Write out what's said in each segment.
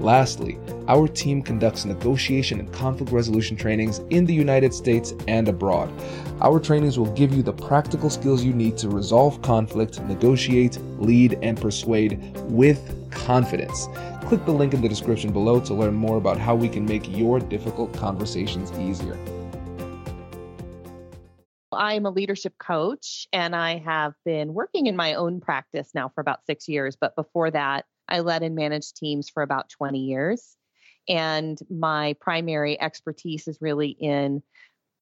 Lastly, our team conducts negotiation and conflict resolution trainings in the United States and abroad. Our trainings will give you the practical skills you need to resolve conflict, negotiate, lead, and persuade with confidence. Click the link in the description below to learn more about how we can make your difficult conversations easier. I'm a leadership coach and I have been working in my own practice now for about six years. But before that, I led and managed teams for about 20 years. And my primary expertise is really in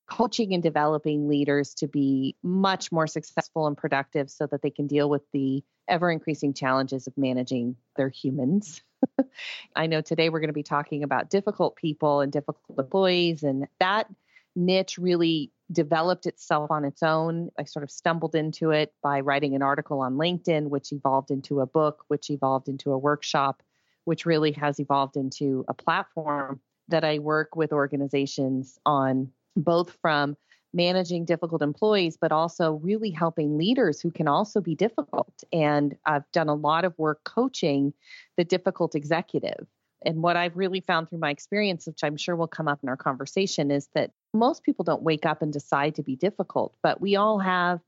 coaching and developing leaders to be much more successful and productive so that they can deal with the ever increasing challenges of managing their humans. I know today we're going to be talking about difficult people and difficult employees, and that niche really developed itself on its own. I sort of stumbled into it by writing an article on LinkedIn, which evolved into a book, which evolved into a workshop, which really has evolved into a platform that I work with organizations on, both from managing difficult employees, but also really helping leaders who can also be difficult. And I've done a lot of work coaching the difficult executive. And what I've really found through my experience, which I'm sure will come up in our conversation, is that most people don't wake up and decide to be difficult, but we all have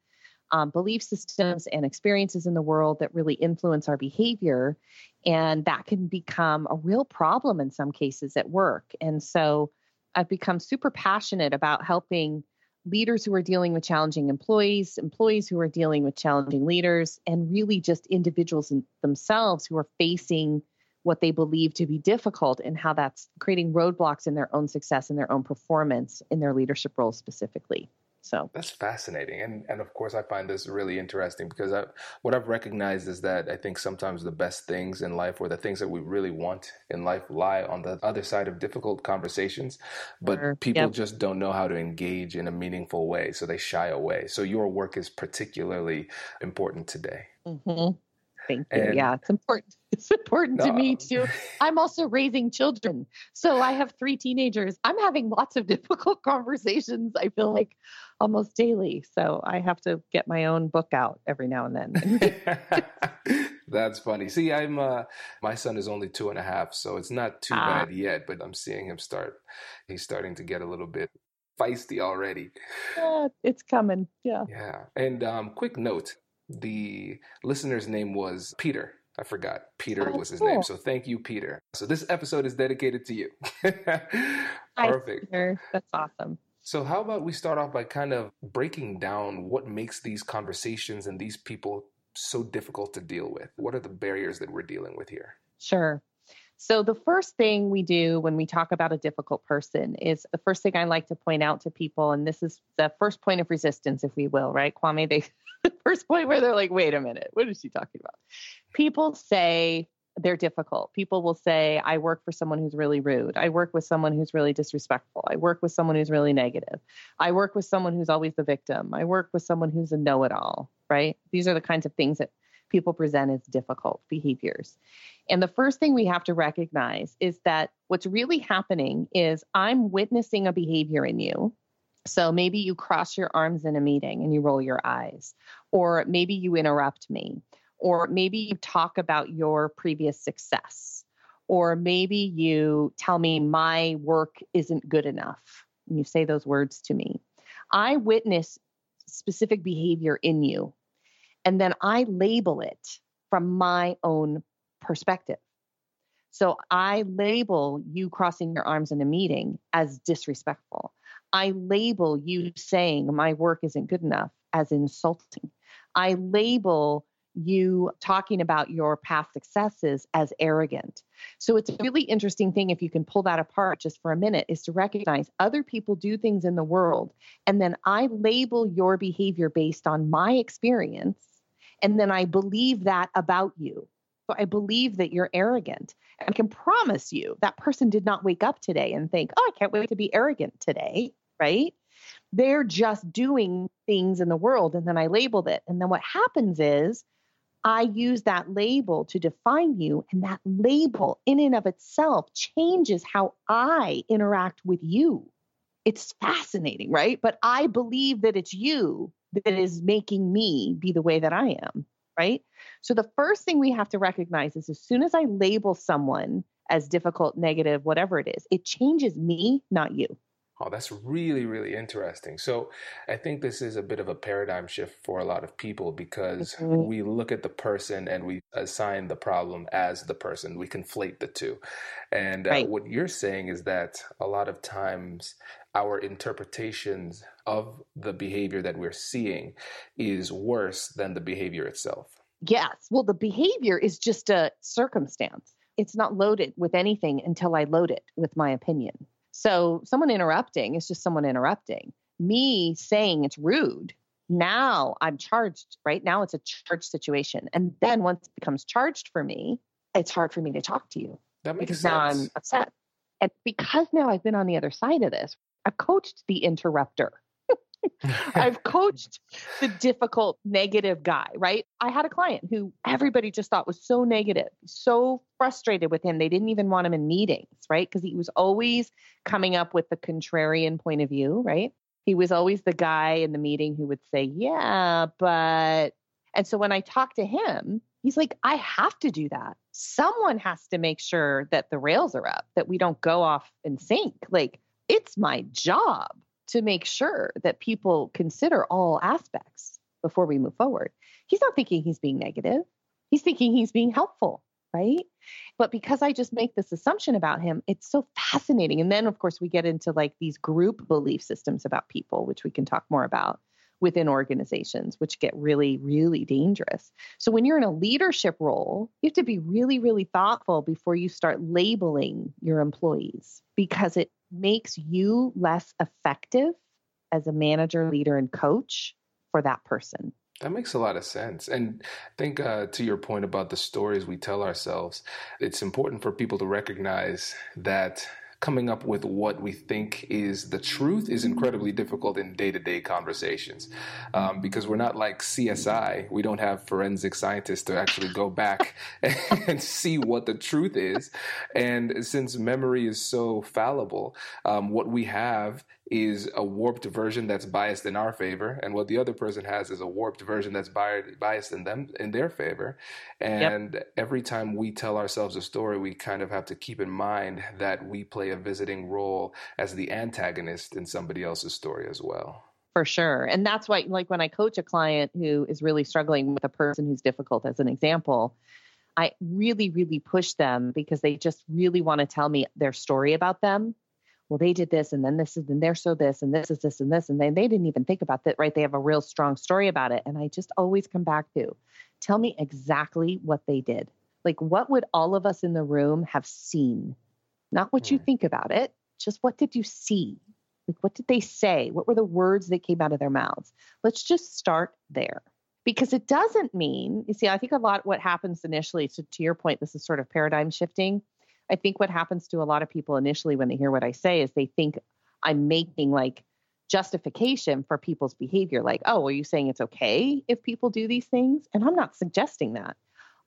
um, belief systems and experiences in the world that really influence our behavior. And that can become a real problem in some cases at work. And so I've become super passionate about helping leaders who are dealing with challenging employees, employees who are dealing with challenging leaders, and really just individuals themselves who are facing what they believe to be difficult and how that's creating roadblocks in their own success and their own performance in their leadership roles specifically. So that's fascinating, and and of course I find this really interesting because I, what I've recognized is that I think sometimes the best things in life or the things that we really want in life lie on the other side of difficult conversations, but sure. people yep. just don't know how to engage in a meaningful way, so they shy away. So your work is particularly important today. Mm-hmm. Thank you. And, yeah, it's important. It's important no. to me too. I'm also raising children. So I have three teenagers. I'm having lots of difficult conversations, I feel like almost daily. So I have to get my own book out every now and then. That's funny. See, I'm uh my son is only two and a half, so it's not too ah. bad yet, but I'm seeing him start he's starting to get a little bit feisty already. Yeah, it's coming. Yeah. Yeah. And um quick note the listener's name was Peter. I forgot. Peter oh, was his cool. name. So thank you, Peter. So this episode is dedicated to you. Perfect. Peter. That's awesome. So, how about we start off by kind of breaking down what makes these conversations and these people so difficult to deal with? What are the barriers that we're dealing with here? Sure. So, the first thing we do when we talk about a difficult person is the first thing I like to point out to people, and this is the first point of resistance, if we will, right? Kwame, they the first point where they're like, wait a minute, what is she talking about? People say they're difficult. People will say, I work for someone who's really rude. I work with someone who's really disrespectful. I work with someone who's really negative. I work with someone who's always the victim. I work with someone who's a know it all, right? These are the kinds of things that people present as difficult behaviors. And the first thing we have to recognize is that what's really happening is I'm witnessing a behavior in you so maybe you cross your arms in a meeting and you roll your eyes, or maybe you interrupt me, or maybe you talk about your previous success, or maybe you tell me my work isn't good enough. And you say those words to me. I witness specific behavior in you, and then I label it from my own perspective. So I label you crossing your arms in a meeting as disrespectful. I label you saying my work isn't good enough as insulting. I label you talking about your past successes as arrogant. So it's a really interesting thing if you can pull that apart just for a minute is to recognize other people do things in the world and then I label your behavior based on my experience and then I believe that about you. So I believe that you're arrogant. And I can promise you that person did not wake up today and think, "Oh, I can't wait to be arrogant today." Right? They're just doing things in the world and then I labeled it. And then what happens is I use that label to define you, and that label in and of itself changes how I interact with you. It's fascinating, right? But I believe that it's you that is making me be the way that I am, right? So the first thing we have to recognize is as soon as I label someone as difficult, negative, whatever it is, it changes me, not you. Oh, that's really, really interesting. So I think this is a bit of a paradigm shift for a lot of people because mm-hmm. we look at the person and we assign the problem as the person. We conflate the two. And uh, what you're saying is that a lot of times our interpretations of the behavior that we're seeing is worse than the behavior itself. Yes. Well, the behavior is just a circumstance. It's not loaded with anything until I load it with my opinion. So someone interrupting is just someone interrupting. Me saying it's rude, now I'm charged, right? Now it's a charged situation. And then once it becomes charged for me, it's hard for me to talk to you. That makes because sense. now I'm upset. And because now I've been on the other side of this, I've coached the interrupter. I've coached the difficult, negative guy, right? I had a client who everybody just thought was so negative, so frustrated with him. They didn't even want him in meetings, right? Because he was always coming up with the contrarian point of view, right? He was always the guy in the meeting who would say, Yeah, but. And so when I talked to him, he's like, I have to do that. Someone has to make sure that the rails are up, that we don't go off and sink. Like, it's my job to make sure that people consider all aspects before we move forward. He's not thinking he's being negative, he's thinking he's being helpful, right? But because I just make this assumption about him, it's so fascinating. And then, of course, we get into like these group belief systems about people, which we can talk more about within organizations, which get really, really dangerous. So, when you're in a leadership role, you have to be really, really thoughtful before you start labeling your employees because it makes you less effective as a manager, leader, and coach for that person. That makes a lot of sense. And I think uh, to your point about the stories we tell ourselves, it's important for people to recognize that coming up with what we think is the truth is incredibly difficult in day to day conversations um, because we're not like CSI. We don't have forensic scientists to actually go back and see what the truth is. And since memory is so fallible, um, what we have is a warped version that's biased in our favor, and what the other person has is a warped version that's biased in them in their favor. And yep. every time we tell ourselves a story, we kind of have to keep in mind that we play a visiting role as the antagonist in somebody else's story as well. For sure. And that's why, like, when I coach a client who is really struggling with a person who's difficult, as an example, I really, really push them because they just really want to tell me their story about them well, they did this and then this is and they're so this and this is this and this and then they didn't even think about that, right? They have a real strong story about it. And I just always come back to tell me exactly what they did. Like what would all of us in the room have seen? Not what you hmm. think about it, just what did you see? Like what did they say? What were the words that came out of their mouths? Let's just start there. Because it doesn't mean, you see, I think a lot what happens initially, so to your point, this is sort of paradigm shifting I think what happens to a lot of people initially when they hear what I say is they think I'm making like justification for people's behavior. Like, oh, are you saying it's okay if people do these things? And I'm not suggesting that.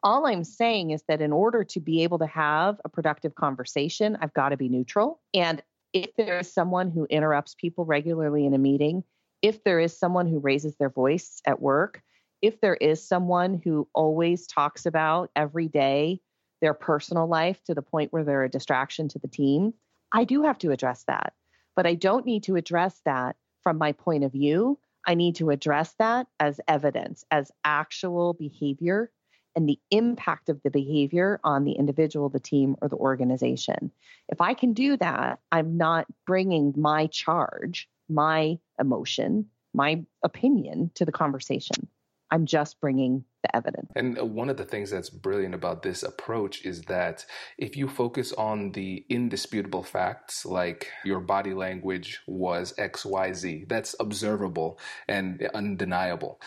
All I'm saying is that in order to be able to have a productive conversation, I've got to be neutral. And if there is someone who interrupts people regularly in a meeting, if there is someone who raises their voice at work, if there is someone who always talks about every day their personal life to the point where they're a distraction to the team, I do have to address that. But I don't need to address that from my point of view. I need to address that as evidence, as actual behavior. and the impact of the behavior on the individual, the team, or the organization. If I can do that, I'm not bringing my charge, my emotion, my opinion to the conversation. I'm just bringing the evidence. And uh, one of the things that's brilliant about this approach is that if you focus on the indisputable facts, like your body language was XYZ, that's observable and undeniable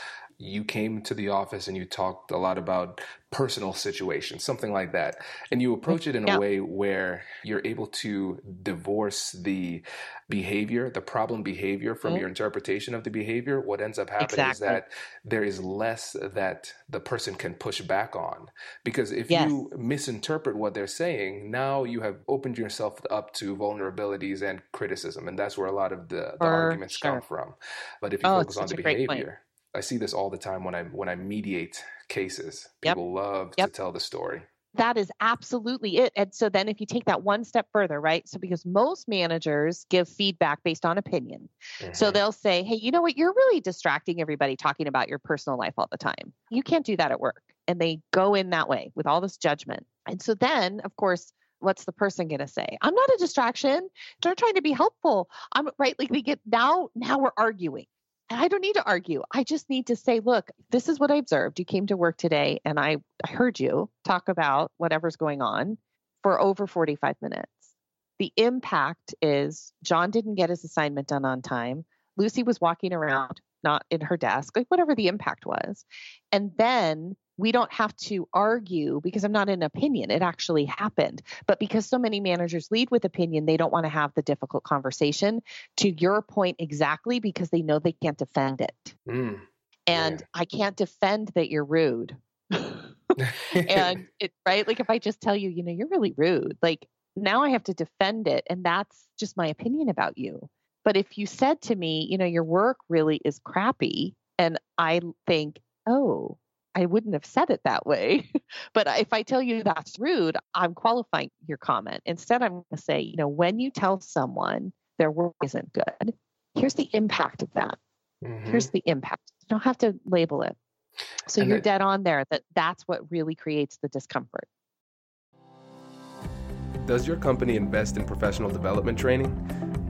you came to the office and you talked a lot about personal situations, something like that. And you approach it in yeah. a way where you're able to divorce the behavior, the problem behavior from mm-hmm. your interpretation of the behavior. What ends up happening exactly. is that there is less that the person can push back on. Because if yes. you misinterpret what they're saying, now you have opened yourself up to vulnerabilities and criticism. And that's where a lot of the, the arguments sure. come from. But if you oh, focus on the behavior, I see this all the time when I when I mediate cases. People yep. love yep. to tell the story. That is absolutely it. And so then if you take that one step further, right? So because most managers give feedback based on opinion. Mm-hmm. So they'll say, "Hey, you know what? You're really distracting everybody talking about your personal life all the time. You can't do that at work." And they go in that way with all this judgment. And so then, of course, what's the person going to say i'm not a distraction they're trying to be helpful i'm right like we get now now we're arguing I don't need to argue. I just need to say, look, this is what I observed. You came to work today and I, I heard you talk about whatever's going on for over 45 minutes. The impact is John didn't get his assignment done on time. Lucy was walking around, not in her desk, like whatever the impact was. And then we don't have to argue because I'm not an opinion. It actually happened. But because so many managers lead with opinion, they don't want to have the difficult conversation to your point exactly because they know they can't defend it. Mm. And yeah. I can't defend that you're rude. and it, right? Like if I just tell you, you know, you're really rude, like now I have to defend it. And that's just my opinion about you. But if you said to me, you know, your work really is crappy, and I think, oh, I wouldn't have said it that way. but if I tell you that's rude, I'm qualifying your comment. Instead, I'm going to say, you know, when you tell someone their work isn't good, here's the impact of that. Mm-hmm. Here's the impact. You don't have to label it. So and you're dead on there that that's what really creates the discomfort. Does your company invest in professional development training?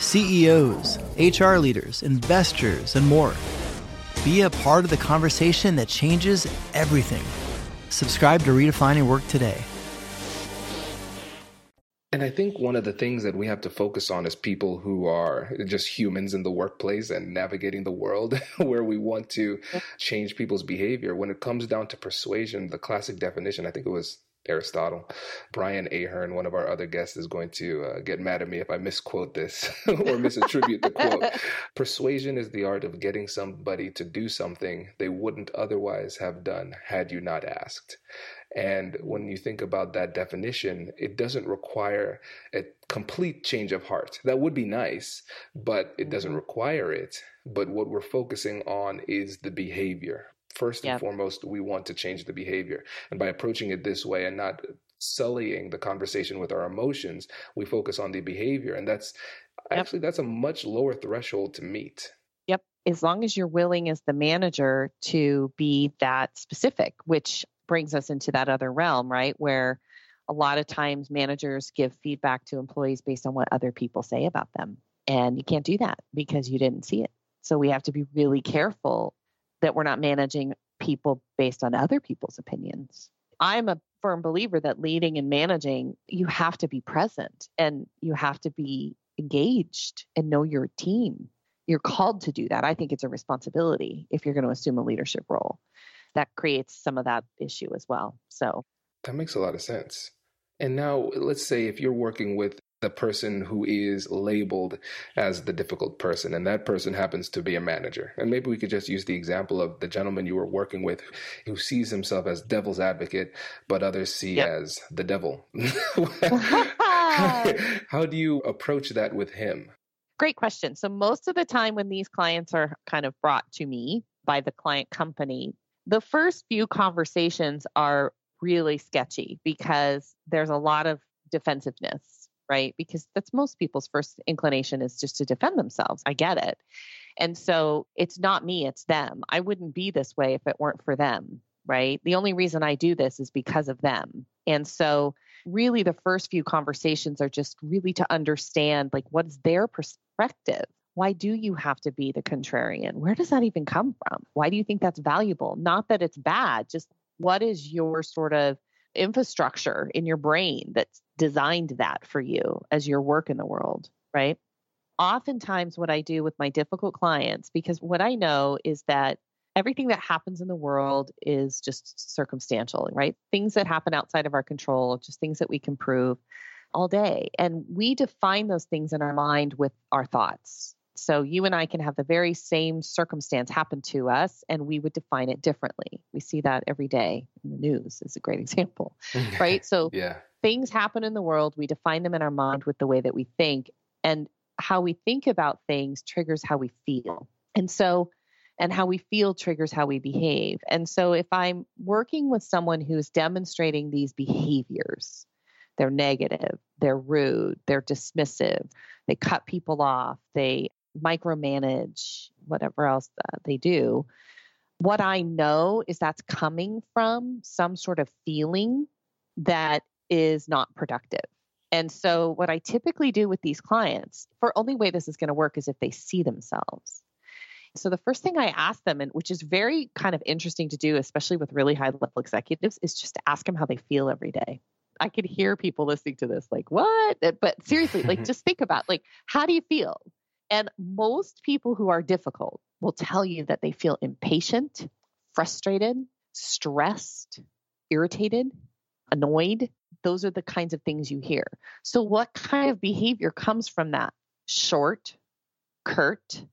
CEOs, HR leaders, investors, and more. Be a part of the conversation that changes everything. Subscribe to Redefining Work today. And I think one of the things that we have to focus on is people who are just humans in the workplace and navigating the world where we want to change people's behavior, when it comes down to persuasion, the classic definition, I think it was Aristotle. Brian Ahearn, one of our other guests, is going to uh, get mad at me if I misquote this or misattribute the quote. Persuasion is the art of getting somebody to do something they wouldn't otherwise have done had you not asked. And when you think about that definition, it doesn't require a complete change of heart. That would be nice, but it doesn't mm-hmm. require it. But what we're focusing on is the behavior First and yep. foremost, we want to change the behavior. And by approaching it this way and not sullying the conversation with our emotions. We focus on the behavior. And that's actually that's a much lower threshold to meet. Yep. As long as you're willing as the manager to be that specific, which brings us into that other realm, right? Where a lot of times managers give feedback to employees based on what other people say about them. And you can't do that because you didn't see it. So we have to be really careful that we're not managing people based on other people's opinions. I'm a firm believer that leading and managing, you have to be present and you have to be engaged and know your team. You're called to do that. I think it's a responsibility if you're going to assume a leadership role. That creates some of that issue as well. So that makes a lot of sense. And now, let's say if you're working with the person who is labeled as the difficult person, and that person happens to be a manager. And maybe we could just use the example of the gentleman you were working with who sees himself as devil's advocate, but others see yep. as the devil. How do you approach that with him? Great question. So, most of the time when these clients are kind of brought to me by the client company, the first few conversations are really sketchy because there's a lot of defensiveness, right? Because that's most people's first inclination is just to defend themselves. I get it. And so it's not me, it's them. I wouldn't be this way if it weren't for them, right? The only reason I do this is because of them. And so really the first few conversations are just really to understand like what is their perspective why do you have to be the contrarian where does that even come from why do you think that's valuable not that it's bad just what is your sort of infrastructure in your brain that's designed that for you as your work in the world, right? Oftentimes, what I do with my difficult clients, because what I know is that everything that happens in the world is just circumstantial, right? Things that happen outside of our control, just things that we can prove all day. And we define those things in our mind with our thoughts. So you and I can have the very same circumstance happen to us and we would define it differently. We see that every day in the news is a great example, right? So yeah. things happen in the world, we define them in our mind with the way that we think and how we think about things triggers how we feel. And so and how we feel triggers how we behave. And so if I'm working with someone who's demonstrating these behaviors, they're negative, they're rude, they're dismissive, they cut people off, they micromanage whatever else they do. What I know is that's coming from some sort of feeling that is not productive. And so, what I typically do with these clients, for only way this is going to work is if they see themselves. So, the first thing I ask them, and which is very kind of interesting to do, especially with really high level executives, is just to ask them how they feel every day. I could hear people listening to this like, what? But seriously, like, just think about like, how do you feel? And most people who are difficult will tell you that they feel impatient, frustrated, stressed, irritated, annoyed. Those are the kinds of things you hear. So, what kind of behavior comes from that? Short, curt,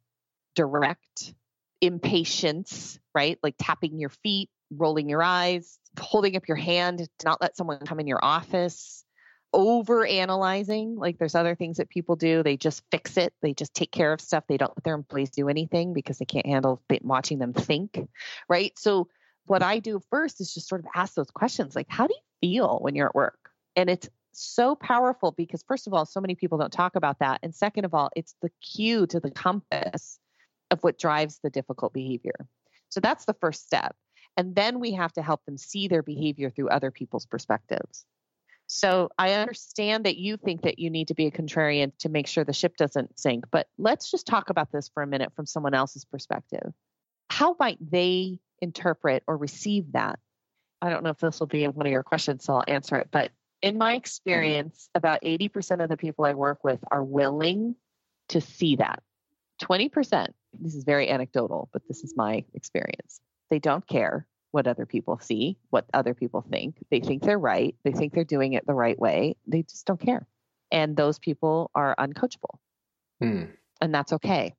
direct, impatience, right? Like tapping your feet, rolling your eyes, holding up your hand to not let someone come in your office, over analyzing. Like there's other things that people do. They just fix it. They just take care of stuff. They don't let their employees do anything because they can't handle watching them think. Right. So what I do first is just sort of ask those questions like, how do you feel when you're at work? And it's so powerful because, first of all, so many people don't talk about that. And second of all, it's the cue to the compass of what drives the difficult behavior. So that's the first step. And then we have to help them see their behavior through other people's perspectives. So I understand that you think that you need to be a contrarian to make sure the ship doesn't sink, but let's just talk about this for a minute from someone else's perspective. How might they interpret or receive that? I don't know if this will be one of your questions, so I'll answer it. But in my experience, about 80% of the people I work with are willing to see that. 20%, this is very anecdotal, but this is my experience. They don't care what other people see, what other people think. They think they're right. They think they're doing it the right way. They just don't care. And those people are uncoachable. Hmm. And that's okay.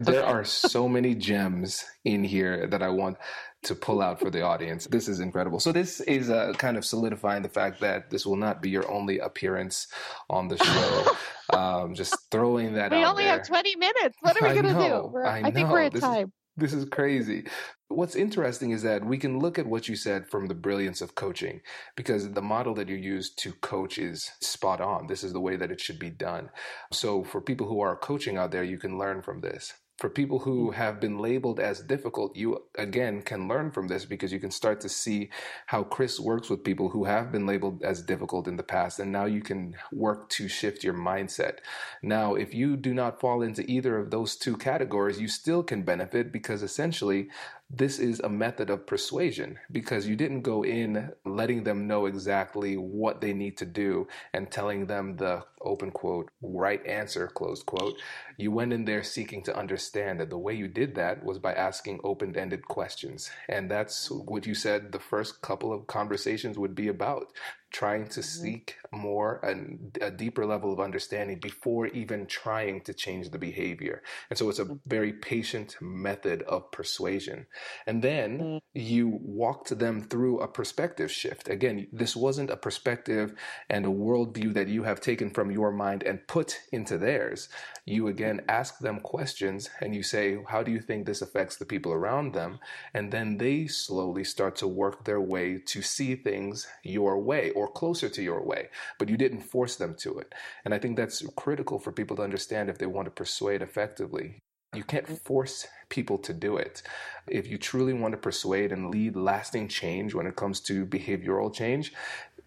There are so many gems in here that I want to pull out for the audience. This is incredible. So this is uh, kind of solidifying the fact that this will not be your only appearance on the show. um, just throwing that we out We only there. have 20 minutes. What are we going to do? I, I think we're at this time. Is, This is crazy. What's interesting is that we can look at what you said from the brilliance of coaching because the model that you use to coach is spot on. This is the way that it should be done. So, for people who are coaching out there, you can learn from this for people who mm. have been labeled as difficult, you again can learn from this because you can start to see how Chris works with people who have been labeled as difficult in the past. And now you can work to shift your mindset. Now, if you do not fall into either of those two categories, you still can benefit because essentially this is a method of persuasion because you didn't go in letting them know exactly what they need to do and telling them the open quote right answer close quote. You went in there seeking to understand that the way you did that was by asking open-ended questions. And that's what you said the first couple of conversations would be about trying to mm-hmm. seek more and a deeper level of understanding before even trying to change the behavior. And so it's a mm-hmm. very patient method of persuasion. And then mm-hmm. you walked them through a perspective shift. Again, this wasn't a perspective and a worldview that you have taken from your mind and put into theirs. You again ask them questions and you say, How do you think this affects the people around them? And then they slowly start to work their way to see things your way or or closer to your way, but you didn't force them to it. And I think that's critical for people to understand if they want to persuade effectively. You can't mm-hmm. force people to do it. If you truly want to persuade and lead lasting change when it comes to behavioral change,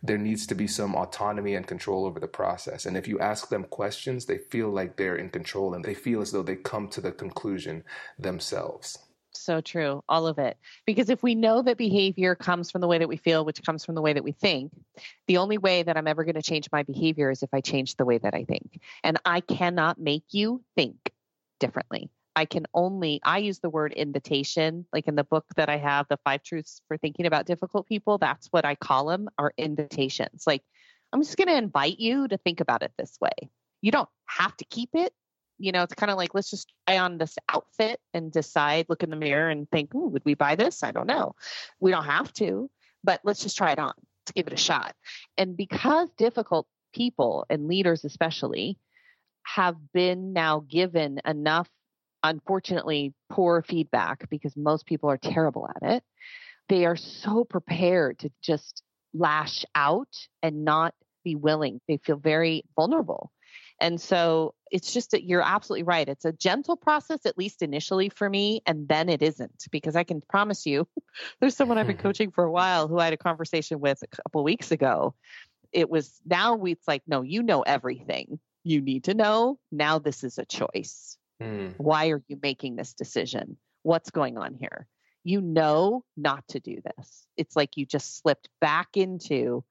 there needs to be some autonomy and control over the process. And if you ask them questions, they feel like they're in control and they feel as though they come to the conclusion themselves so true. All of it. Because if we know that behavior comes from the way that we feel, which comes from the way that we think, the only way that I'm ever going to change my behavior is if I change the way that I think. And I cannot make you think differently. I can only, I use the word invitation, like in the book that I have, The Five Truths for Thinking About Difficult People. That's what I call them, are invitations. Like, I'm just going to invite you to think about it this way. You don't have to keep it you know, it's kind of like let's just try on this outfit and decide, look in the mirror and think, Ooh, would we buy this? I don't know. We don't have to, but let's just try it on. Let's give it a shot. And because difficult people and leaders, especially, have been now given enough, unfortunately, poor feedback because most people are terrible at it, they are so prepared to just lash out and not be willing. They feel very vulnerable and so it's just that you're absolutely right. It's a gentle process, at least initially for me, and then it isn't because I can promise you there's someone I've been coaching for a while who I had a conversation with a couple weeks ago. It was now we, it's like, no, you know everything you need to know. Now this is a choice. Mm. Why are you making this decision? What's going on here? You know not to do this. It's like you just slipped back into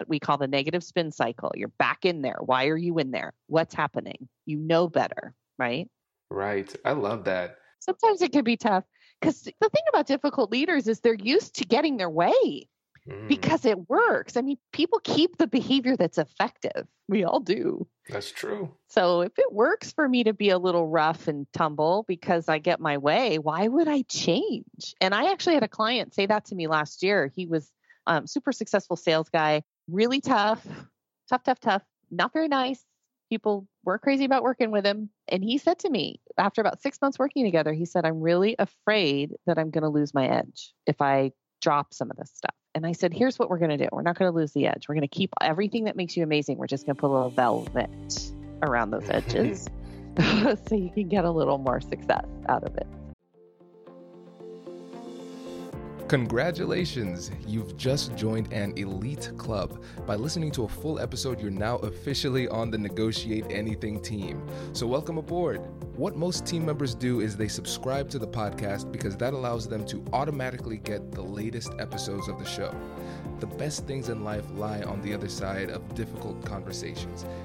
what we call the negative spin cycle. You're back in there. Why are you in there? What's happening? You know better, right? Right. I love that. Sometimes it can be tough because the thing about difficult leaders is they're used to getting their way mm. because it works. I mean, people keep the behavior that's effective. We all do. That's true. So if it works for me to be a little rough and tumble because I get my way, why would I change? And I actually had a client say that to me last year. He was um, super successful sales guy really tough, tough, tough, tough, not very nice. People were crazy about working with him. And he said to me, after about six months working together, he said, I'm really afraid that I'm going to lose my edge if I drop some of this stuff. And I said, here's what we're going to do. We're not going to lose the edge. We're going to keep everything that makes you amazing. We're just going to put a little velvet around those edges so you can get a little more success out of it. Congratulations! You've just joined an elite club. By listening to a full episode, you're now officially on the Negotiate Anything team. So, welcome aboard. What most team members do is they subscribe to the podcast because that allows them to automatically get the latest episodes of the show. The best things in life lie on the other side of difficult conversations.